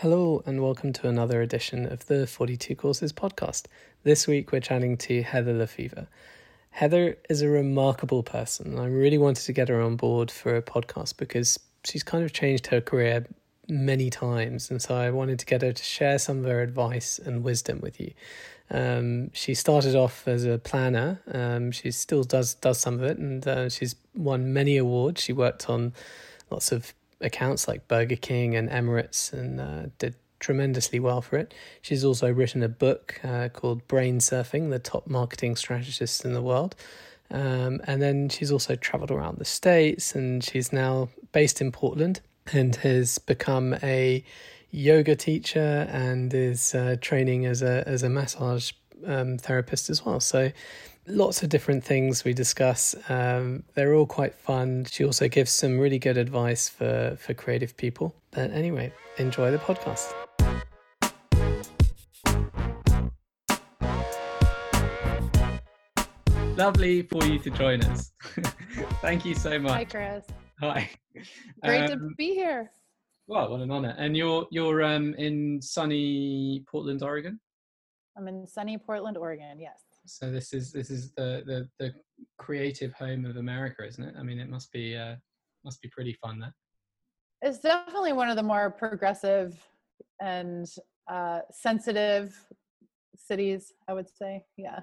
Hello, and welcome to another edition of the 42 Courses podcast. This week, we're chatting to Heather Lefevre. Heather is a remarkable person. I really wanted to get her on board for a podcast because she's kind of changed her career many times. And so I wanted to get her to share some of her advice and wisdom with you. Um, she started off as a planner. Um, she still does does some of it, and uh, she's won many awards. She worked on lots of accounts like Burger King and Emirates, and uh, did tremendously well for it. She's also written a book uh, called Brain Surfing: The Top Marketing Strategists in the World. Um, and then she's also traveled around the states, and she's now based in Portland and has become a yoga teacher and is uh, training as a as a massage um, therapist as well. So lots of different things we discuss. Um, they're all quite fun. She also gives some really good advice for for creative people. But anyway, enjoy the podcast. Lovely for you to join us. Thank you so much. Hi, Chris. Hi. Great um, to be here. Well, what an honor. And you're you're um, in sunny Portland, Oregon. I'm in sunny Portland, Oregon. Yes. So this is this is the the the creative home of America, isn't it? I mean, it must be uh, must be pretty fun there. It's definitely one of the more progressive and uh, sensitive cities, I would say. Yeah.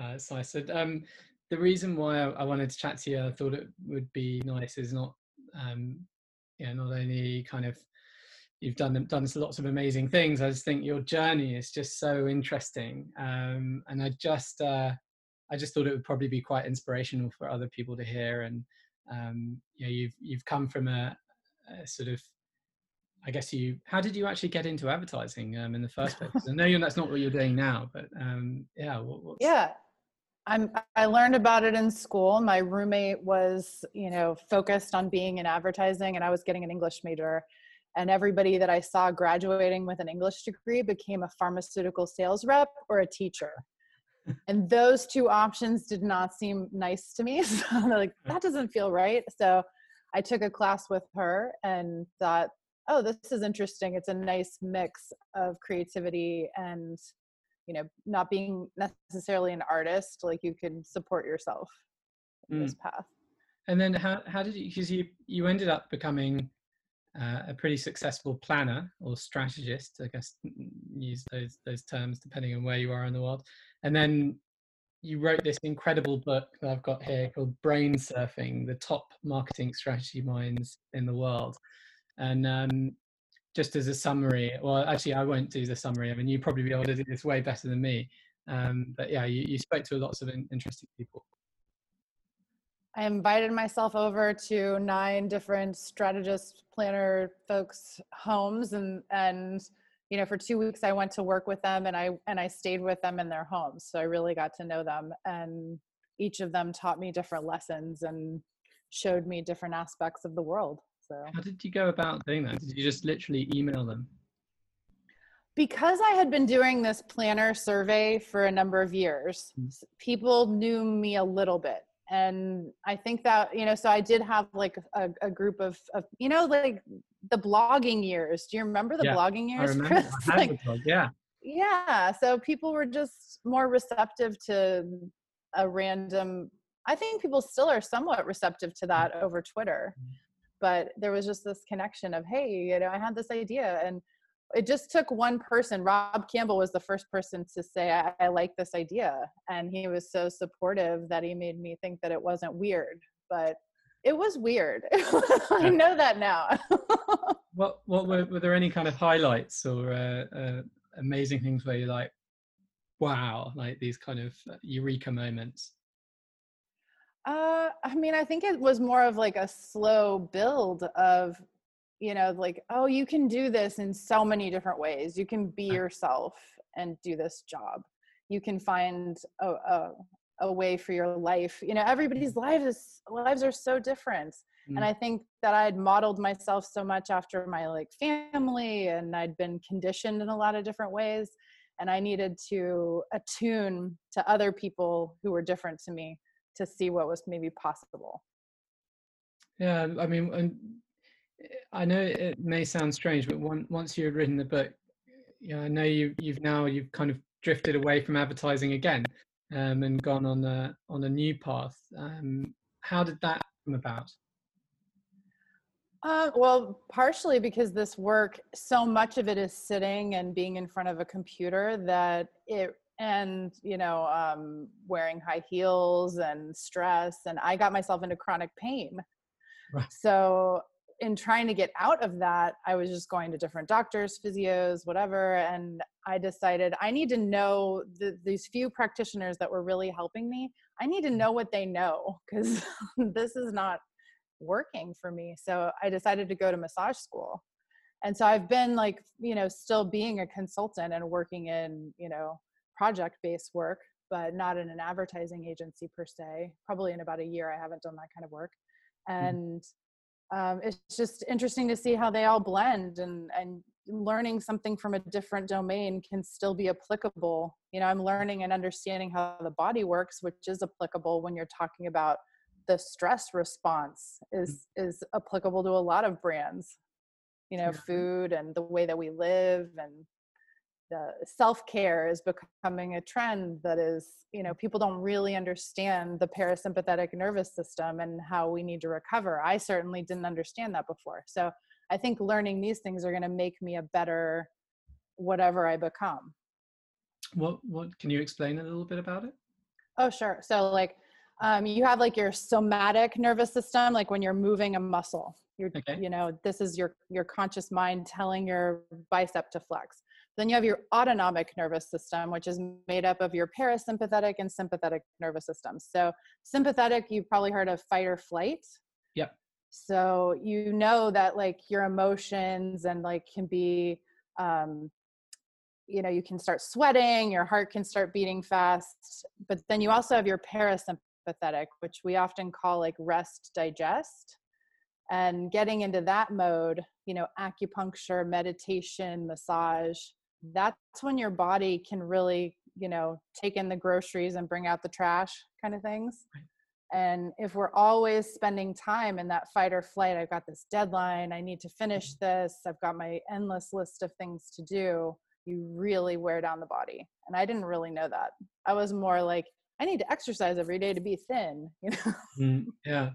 Uh, so I said um, the reason why I, I, wanted to chat to you, I thought it would be nice, is not um, you know, not only kind of you've done done lots of amazing things. I just think your journey is just so interesting, um, and I just uh, I just thought it would probably be quite inspirational for other people to hear. And um, you know, you've you've come from a, a, sort of I guess you. How did you actually get into advertising um, in the first place? I know that's not what you're doing now, but um, yeah. What, yeah, I'm, I learned about it in school. My roommate was, you know, focused on being in advertising, and I was getting an English major. And everybody that I saw graduating with an English degree became a pharmaceutical sales rep or a teacher. and those two options did not seem nice to me. So like, that doesn't feel right. So I took a class with her and thought, oh, this is interesting. It's a nice mix of creativity and you know not being necessarily an artist like you can support yourself in mm. this path and then how, how did you because you you ended up becoming uh, a pretty successful planner or strategist i guess use those those terms depending on where you are in the world and then you wrote this incredible book that i've got here called brain surfing the top marketing strategy minds in the world and um, just as a summary, well, actually, I won't do the summary. I mean, you probably be able to do this way better than me. Um, but yeah, you, you spoke to lots of in, interesting people. I invited myself over to nine different strategist planner folks' homes, and and you know, for two weeks I went to work with them, and I and I stayed with them in their homes. So I really got to know them, and each of them taught me different lessons and showed me different aspects of the world. So how did you go about doing that? Did you just literally email them? Because I had been doing this planner survey for a number of years, mm-hmm. people knew me a little bit. And I think that, you know, so I did have like a, a group of, of, you know, like the blogging years. Do you remember the yeah, blogging years? I like, yeah. Yeah. So people were just more receptive to a random I think people still are somewhat receptive to that over Twitter. Mm-hmm but there was just this connection of hey you know i had this idea and it just took one person. Rob campbell was the first person to say I, I, like this idea and he was so supportive that he made me think that it wasn't weird but it was weird. I know that now. What what were, were there any kind of highlights or uh, uh, amazing things where you're like wow like these kind of eureka moments? Uh, I mean, I think it was more of like a slow build of, you know, like, oh, you can do this in so many different ways. You can be yourself and do this job. You can find a, a, a way for your life. You know, everybody's lives is, lives are so different. Mm. And I think that I'd modeled myself so much after my like family and I'd been conditioned in a lot of different ways. And I needed to attune to other people who were different to me to see what was maybe possible yeah i mean and I know it may sound strange, but one, once you had written the book, yeah, I know you you've now you've kind of drifted away from advertising again um, and gone on a on a new path. Um, how did that come about? Uh, well, partially because this work, so much of it is sitting and being in front of a computer that it, and you know, um, wearing high heels and stress, and I got myself into chronic pain. Right. So in trying to get out of that, I was just going to different doctors, physios, whatever. And I decided I need to know the, these few practitioners that were really helping me. I need to know what they know because this is not working for me. So I decided to go to massage school. And so I've been like, you know, still being a consultant and working in, you know, project based work, but not in an advertising agency per se. Probably in about a year, I haven't done that kind of work. Mm. And um, it's just interesting to see how they all blend and and learning something from a different domain can still be applicable. You know i'm learning and understanding how the body works which is applicable when you're talking about the stress response is mm. is applicable to a lot of brands. You know food and the way that we live and the self-care is becoming a trend that is you know people don't really understand the parasympathetic nervous system and how we need to recover. I certainly didn't understand that before. So i think learning these things are going to make me a better whatever i become. What what can you explain a little bit about it? Oh sure. So like um, you have like your somatic nervous system like when you're moving a muscle. You're okay. you know this is your your conscious mind telling your bicep to flex then you have your autonomic nervous system, which is made up of your parasympathetic and sympathetic nervous systems. So, sympathetic, you've probably heard of fight or flight. Yep. So, you know that like your emotions and like can be, um, you know, you can start sweating, your heart can start beating fast. But then you also have your parasympathetic, which we often call like rest digest and getting into that mode you know acupuncture meditation massage that's when your body can really you know take in the groceries and bring out the trash kind of things. And if we're always spending time in that fight or flight i've got this deadline i need to finish mm-hmm. this i've got my endless list of things to do you really wear down the body. And i didn't really know that. I was more like i need to exercise every day to be thin you know? Mm, yeah.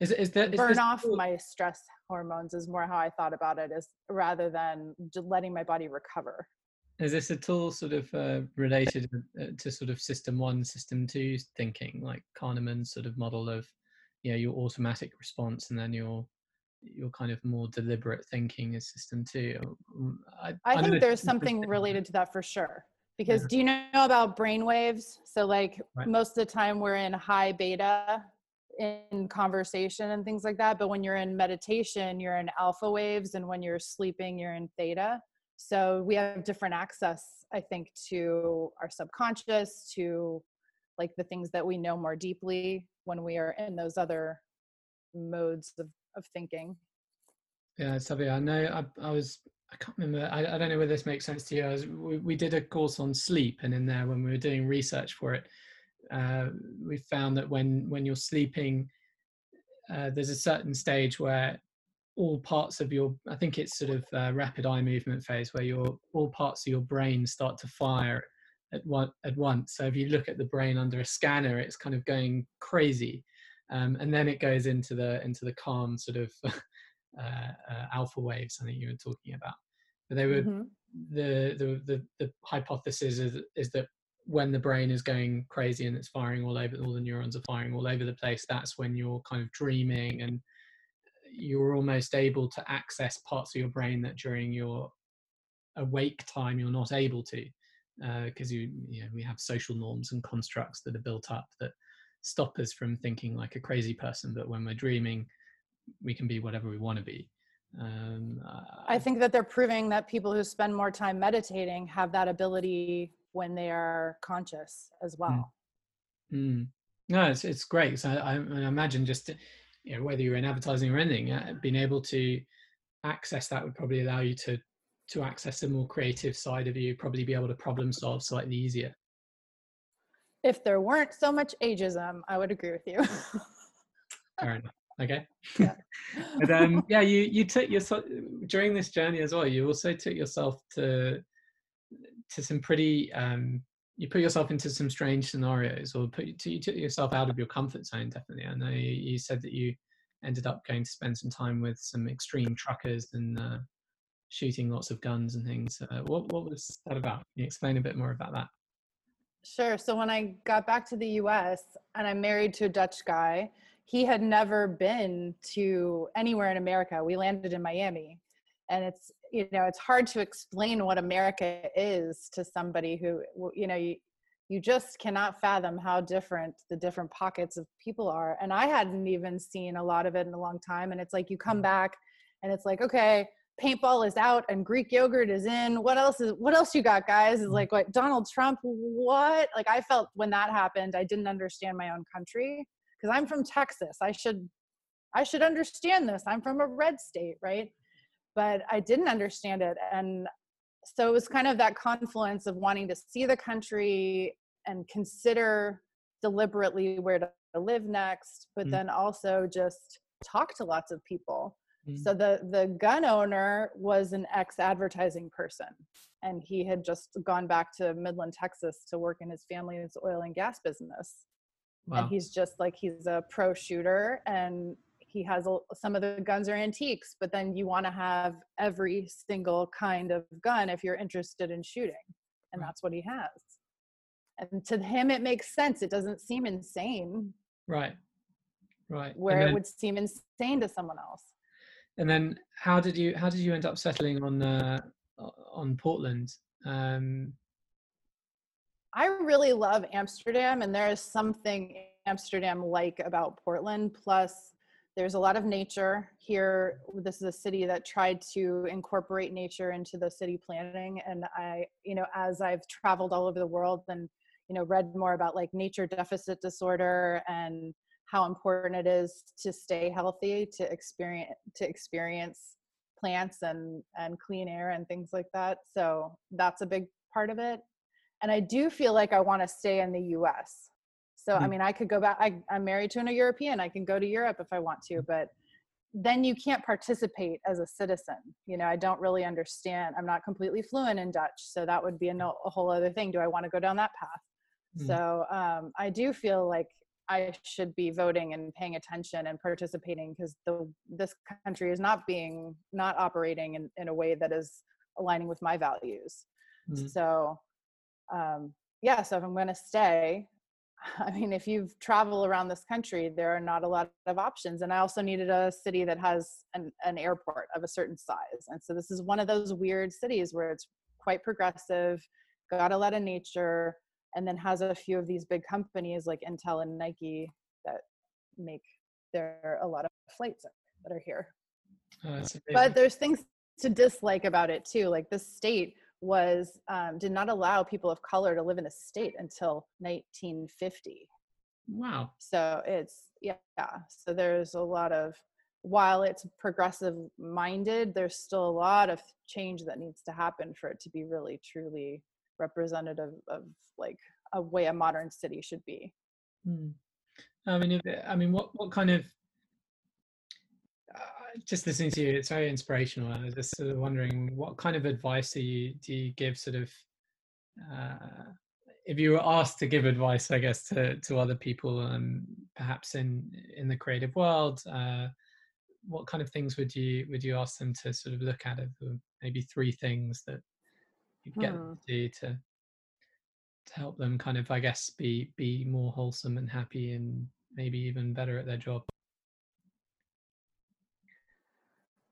Is, is that is burn off cool? my stress hormones is more how I thought about it is rather than just letting my body recover. Is this at all sort of uh, related uh, to sort of system one, system two thinking, like Kahneman's sort of model of, you know, your automatic response and then your your kind of more deliberate thinking is system two? Um, I, I think there's something related to that for sure. Because yeah. do you know about brain waves? So like right. most of the time we're in high beta in conversation and things like that but when you're in meditation you're in alpha waves and when you're sleeping you're in theta so we have different access i think to our subconscious to like the things that we know more deeply when we are in those other modes of, of thinking yeah Savia, i know I, I was I can't remember. I, I, don't know whether this makes sense to you. Was, we, we, did a course on sleep, and in there, when we were doing research for it, uh, we found that when when you're sleeping, uh, there's a certain stage where all parts of your I think it's sort of rapid eye movement phase where your all parts of your brain start to fire at one at once. So if you look at the brain under a scanner, it's kind of going crazy, um, and then it goes into the into the calm sort of uh, uh, alpha waves. I think you were talking about. But they were mm-hmm. the, the the the hypothesis is is that when the brain is going crazy and it's firing all over, all the neurons are firing all over the place, that's when you're kind of dreaming and you're almost able to access parts of your brain that during your awake time you're not able to because uh, you, you know, we have social norms and constructs that are built up that stop us from thinking like a crazy person but when we're dreaming we can be whatever we want to be. Um, uh, i think that they're proving that people who spend more time meditating have that ability when they are conscious as mm. well. Mm. No, it's it's great. So I, I imagine just you know whether you're in advertising or anything, uh, being able to access that would probably allow you to to access a more creative side of you. Probably be able to problem solve slightly easier. If there weren't so much ageism, I would agree with you. Fair enough. Okay. Yeah. but um, yeah, you you took your during this journey as well. You also took yourself to to some pretty um, you put yourself into some strange scenarios, or put you took yourself out of your comfort zone. Definitely, I know you, said that you ended up going to spend some time with some extreme truckers and uh, shooting lots of guns and things. Uh, what what was that about? Can you explain a bit more about that? Sure. So when I got back to the U.S. and I'm married to a Dutch guy, he had never been to anywhere in America. We landed in Miami, and it's you know it's hard to explain what America is to somebody who you know you you just cannot fathom how different the different pockets of people are. And I hadn't even seen a lot of it in a long time. And it's like you come mm. back and it's like, okay, paintball is out and Greek yogurt is in. What else is what else you got, guys? Is mm. like what Donald Trump, what? Like I felt when that happened, I didn't understand my own country. Because I'm from Texas. I should I should understand this. I'm from a red state, right? But I didn't understand it. And so it was kind of that confluence of wanting to see the country and consider deliberately where to live next, but mm. then also just talk to lots of people. Mm. So the the gun owner was an ex advertising person, and he had just gone back to Midland, Texas, to work in his family's oil and gas business. Wow. And he's just like he's a pro shooter, and he has a, some of the guns are antiques but then you want to have every single kind of gun if you're interested in shooting and that's what he has. And to him it makes sense. It doesn't seem insane. Right. Right. Where then, it would seem insane to someone else. And then how did you how did you end up settling on uh on portland? Um i really love amsterdam and there is something amsterdam like about portland plus there's a lot of nature here. This is a city that tried to incorporate nature into the city planning. And i you know as i've traveled all over the world and you know read more about like nature deficit disorder and how important it is to stay healthy to experience to experience plants and and clean air and things like that. So that's a big part of it. And i do feel like i want to stay in the us so mm-hmm. I mean, I could go back. I, I'm married to an, a European. I can go to Europe if I want to, but then you can't participate as a citizen. You know, I don't really understand. I'm not completely fluent in Dutch, so that would be a, no, a whole other thing. Do I want to go down that path? Mm-hmm. So um, I do feel like I should be voting and paying attention and participating because the this country is not being not operating in, in a way that is aligning with my values. Mm-hmm. So um, yeah, so if I'm going to stay, I mean, if you've traveled around this country, there are not a lot of options. And I also needed a city that has an, an airport of a certain size. And so this is one of those weird cities where it's quite progressive, got a lot of nature, and then has a few of these big companies like Intel and Nike that make there a lot of flights that are here. Oh, but there's things to dislike about it too. Like this state was um, did not allow people of color to live in a state until 1950 wow. So it's yeah so there's a lot of while it's progressive minded there's still a lot of change that needs to happen for it to be really truly representative of like a way a modern city should be. Hmm. i mean if, i mean what what kind of just listening to you, it's very inspirational. I was just sort of wondering, what kind of advice do you do you give? Sort of, uh, if you were asked to give advice, I guess to to other people, um, perhaps in in the creative world, uh, what kind of things would you would you ask them to sort of look at? It maybe three things that you get hmm. them to do to to help them kind of, I guess, be be more wholesome and happy, and maybe even better at their job.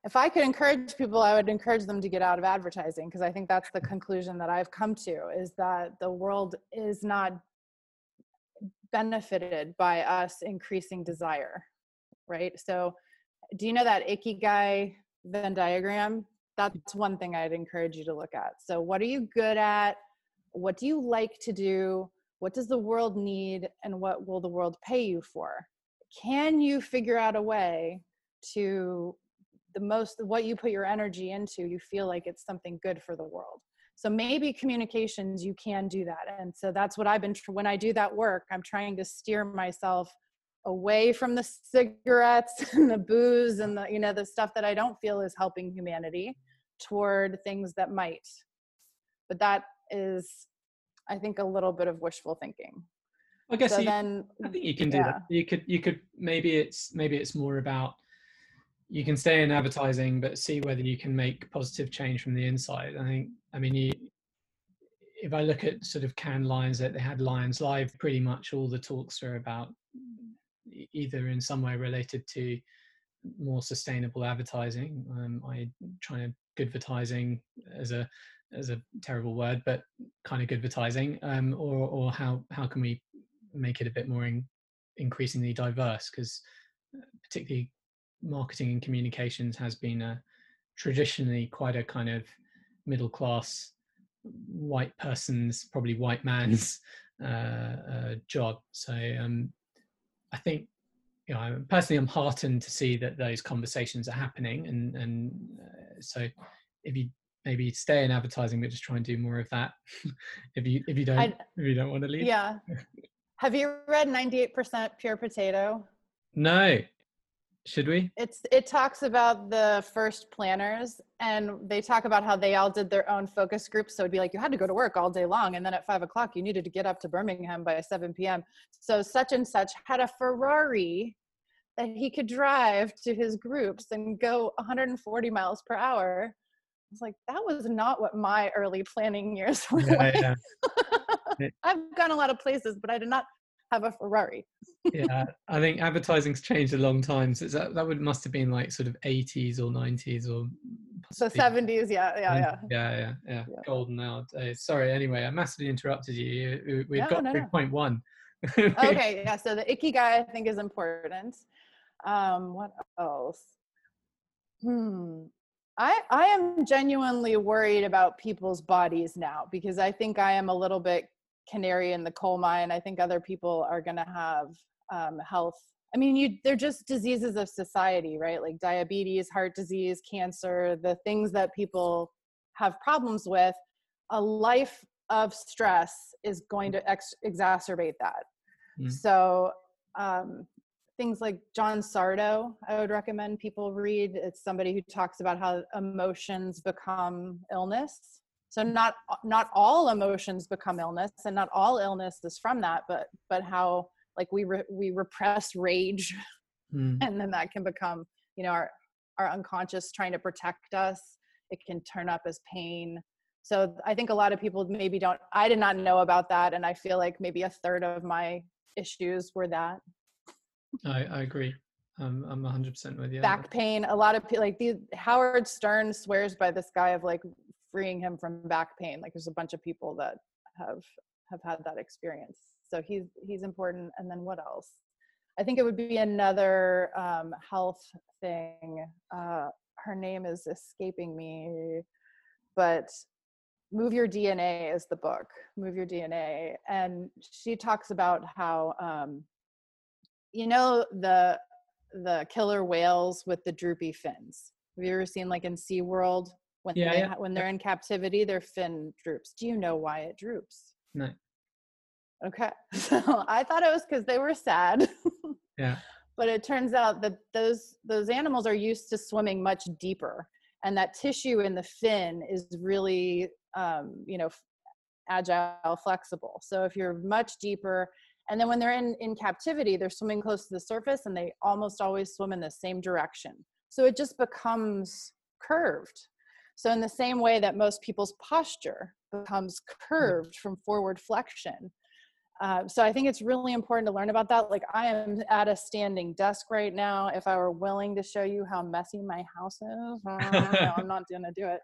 If I could encourage people, I would encourage them to get out of advertising because I think that's the conclusion that I've come to is that the world is not benefited by us increasing desire, right? So, do you know that ikigai Venn diagram? That's one thing I'd encourage you to look at. So, what are you good at? What do you like to do? What does the world need? And what will the world pay you for? Can you figure out a way to the most what you put your energy into you feel like it's something good for the world. So maybe communications you can do that. And so that's what i've been when i do that work i'm trying to steer myself away from the cigarettes and the booze and the you know the stuff that i don't feel is helping humanity toward things that might. But that is i think a little bit of wishful thinking. I guess so you, then i think you can do yeah. that you could you could maybe it's maybe it's more about you can stay in advertising but see whether you can make positive change from the inside. I think i mean you if i look at sort of Cannes Lions that they had lions live pretty much all the talks are about either in some way related to more sustainable advertising um, i try to good advertising as a as a terrible word but kind of good advertising um, or or how how can we make it a bit more in, increasingly diverse? Because uh, particularly marketing and communications has been a traditionally quite a kind of middle class white person's probably white man's uh, uh, job. So um, i think you know personally i'm heartened to see that those conversations are happening and and uh, so if you maybe stay in advertising but just try and do more of that if you if you don't I'd, if you don't want to leave. Yeah. Have you read 98% pure potato? No should we? It's it talks about the first planners and they talk about how they all did their own focus groups. So it'd be like you had to go to work all day long and then at five o'clock you needed to get up to Birmingham by 7 p.m. So such and such had a Ferrari that he could drive to his groups and go 140 miles per hour. I was like, that was not what my early planning years were yeah, like. Yeah. I've gone a lot of places, but I did not have a Ferrari. yeah, I think advertising's changed a long time. So that that would must have been like sort of 80s or 90s or the 70s. Yeah, yeah, yeah, yeah, yeah, yeah, yeah. Golden nowadays. Sorry. Anyway, I massively interrupted you. We've no, got no, 3.1. No. okay, yeah. So the ikigai I think is important. Um, what else? Hmm. I, I am genuinely worried about people's bodies now because I think I am a little bit canary in the coal mine. I think other people are going to have um, health. I mean, you they're just diseases of society, right? Like diabetes, heart disease, cancer, the things that people have problems with. A life of stress is going to ex- exacerbate that. Mm. So, um, things like John Sarno, I would recommend people read. It's somebody who talks about how emotions become illness so not not all emotions become illness and not all illness is from that but but how like we re, we repress rage mm. and then that can become you know our our unconscious trying to protect us it can turn up as pain so i think a lot of people maybe don't i did not know about that and i feel like maybe a third of my issues were that i i agree um, I'm 100% with you. Back pain. A lot of people like the Howard Stern swears by this guy of like freeing him from back pain like there's a bunch of people that have have had that experience. So he's he's important and then what else? I think it would be another um, health thing uh, her name is escaping me but move your dna is the book move your dna and she talks about how um, you know the the killer whales with the droopy fins? Have you ever seen like in SeaWorld when yeah, they yeah. when they're in captivity their fin droops. Do you know why it droops? No. Okay. So i thought it was because they were sad. Yeah. But it turns out that those those animals are used to swimming much deeper and that tissue in the fin is really um, you know agile flexible. So if you're much deeper and then when they're in in captivity they're swimming close to the surface and they almost always swim in the same direction. So it just becomes curved so, in the same way that most people's posture becomes curved from forward flexion. Uh, so I think it's really important to learn about that. Like I am at a standing desk right now. If I were willing to show you how messy my house is, no, I'm not gonna do it.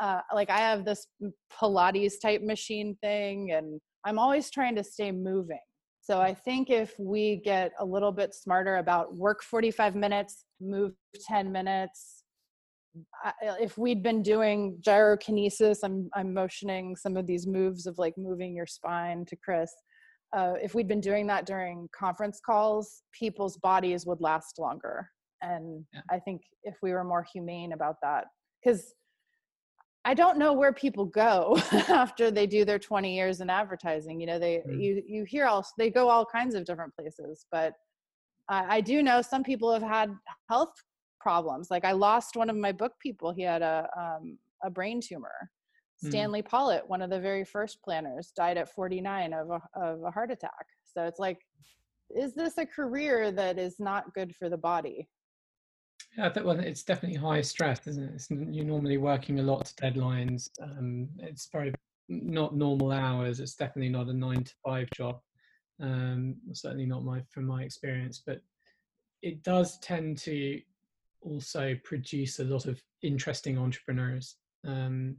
Uh, like I have this Pilates type machine thing, and I'm always trying to stay moving. So I think if we get a little bit smarter about work 45 minutes, move 10 minutes, if we'd been doing gyrokinesis, I'm I'm motioning some of these moves of like moving your spine to Chris. Uh, if we'd been doing that during conference calls, people's bodies would last longer. And yeah. I think if we were more humane about that, because I don't know where people go after they do their 20 years in advertising. You know, they mm. you you hear all they go all kinds of different places, but I, I do know some people have had health problems. Like I lost one of my book people. He had a um, a brain tumor. Hmm. Stanley mm. Pollitt, one of the very first planners, died at 49 of a, of a heart attack. So it's like, is this a career that is not good for the body? Yeah, I think well, it's definitely high stress, isn't it? It's, you're normally working a lot to deadlines. Um, it's very not normal hours. It's definitely not a nine to five job. Um, certainly not my from my experience, but it does tend to also produce a lot of interesting entrepreneurs. Um,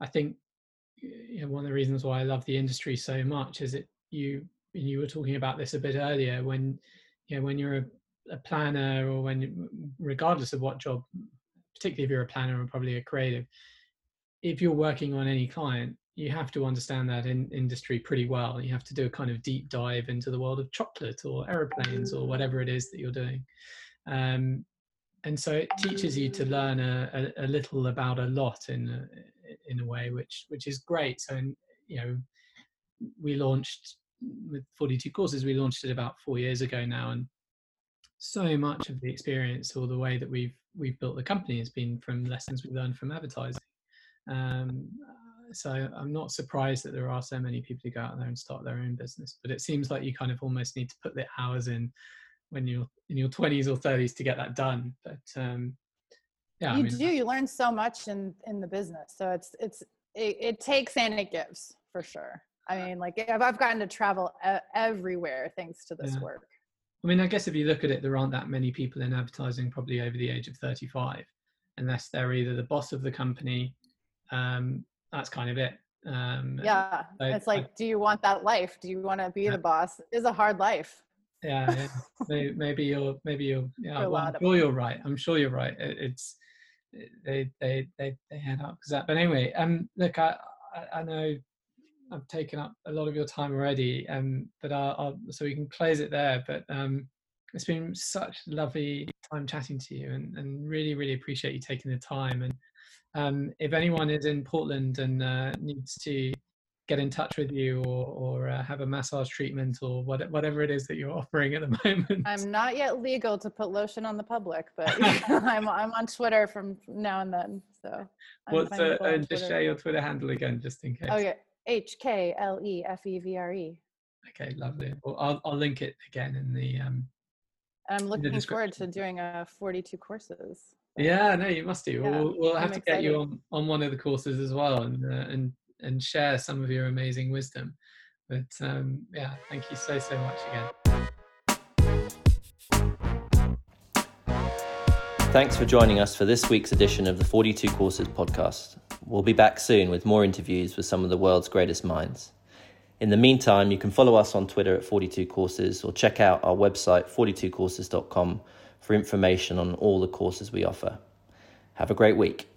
I think you know, one of the reasons why I love the industry so much is that you you were talking about this a bit earlier when you know when you're a, a planner or when regardless of what job, particularly if you're a planner or probably a creative, if you're working on any client, you have to understand that in industry pretty well. You have to do a kind of deep dive into the world of chocolate or aeroplanes or whatever it is that you're doing. Um, and so it teaches you to learn a, a, a, little about a lot in a, in a way, which which is great. So you know, we launched with 42 courses. We launched it about four years ago now, and so much of the experience or the way that we've we've built the company has been from lessons we've learned from advertising. Um, so I'm not surprised that there are so many people who go out there and start their own business. But it seems like you kind of almost need to put the hours in when you're in your 20s or 30s to get that done. But um, yeah, you I mean, do. You learn so much in in the business. So it's it's it, it takes and it gives for sure. I mean, like I've I've gotten to travel everywhere thanks to this yeah. work. I mean, I guess if you look at it, there aren't that many people in advertising probably over the age of 35, unless they're either the boss of the company um, that's kind of it. Um, yeah, it's like, I, do you want that life? Do you want to be yeah. the boss? It's a hard life. Yeah, yeah. maybe, maybe you're, maybe you're. Yeah, well, I'm sure you're right. I'm sure you're right. It, it's they they they they head up because that. But anyway, um, look, I I know I've taken up a lot of your time already, um, but I'll, I'll so we can close it there. But um, it's been such lovely time chatting to you, and and really really appreciate you taking the time and um, if anyone is in Portland and uh, needs to get in touch with you or, or uh, have a massage treatment or what, whatever it is that you're offering at the moment. I'm not yet legal to put lotion on the public, but I'm, I'm on Twitter from now and then. So I'm what's uh, and just share your Twitter handle again, just in case. Oh yeah, H K L E F E V R E. Okay, lovely. Well, I'll I'll link it again in the. Um, I'm looking forward to doing a uh, 42 courses. Yeah, no, you must do. Yeah, we'll, we'll have I'm to excited. get you on, on one of the courses as well, and uh, and and share some of your amazing wisdom. But um, yeah, thank you so so much again. Thanks for joining us for this week's edition of the 42 Courses podcast. We'll be back soon with more interviews with some of the world's greatest minds. In the meantime, you can follow us on Twitter at 42 Courses or check out our website 42courses.com for information on all the courses we offer. Have a great week.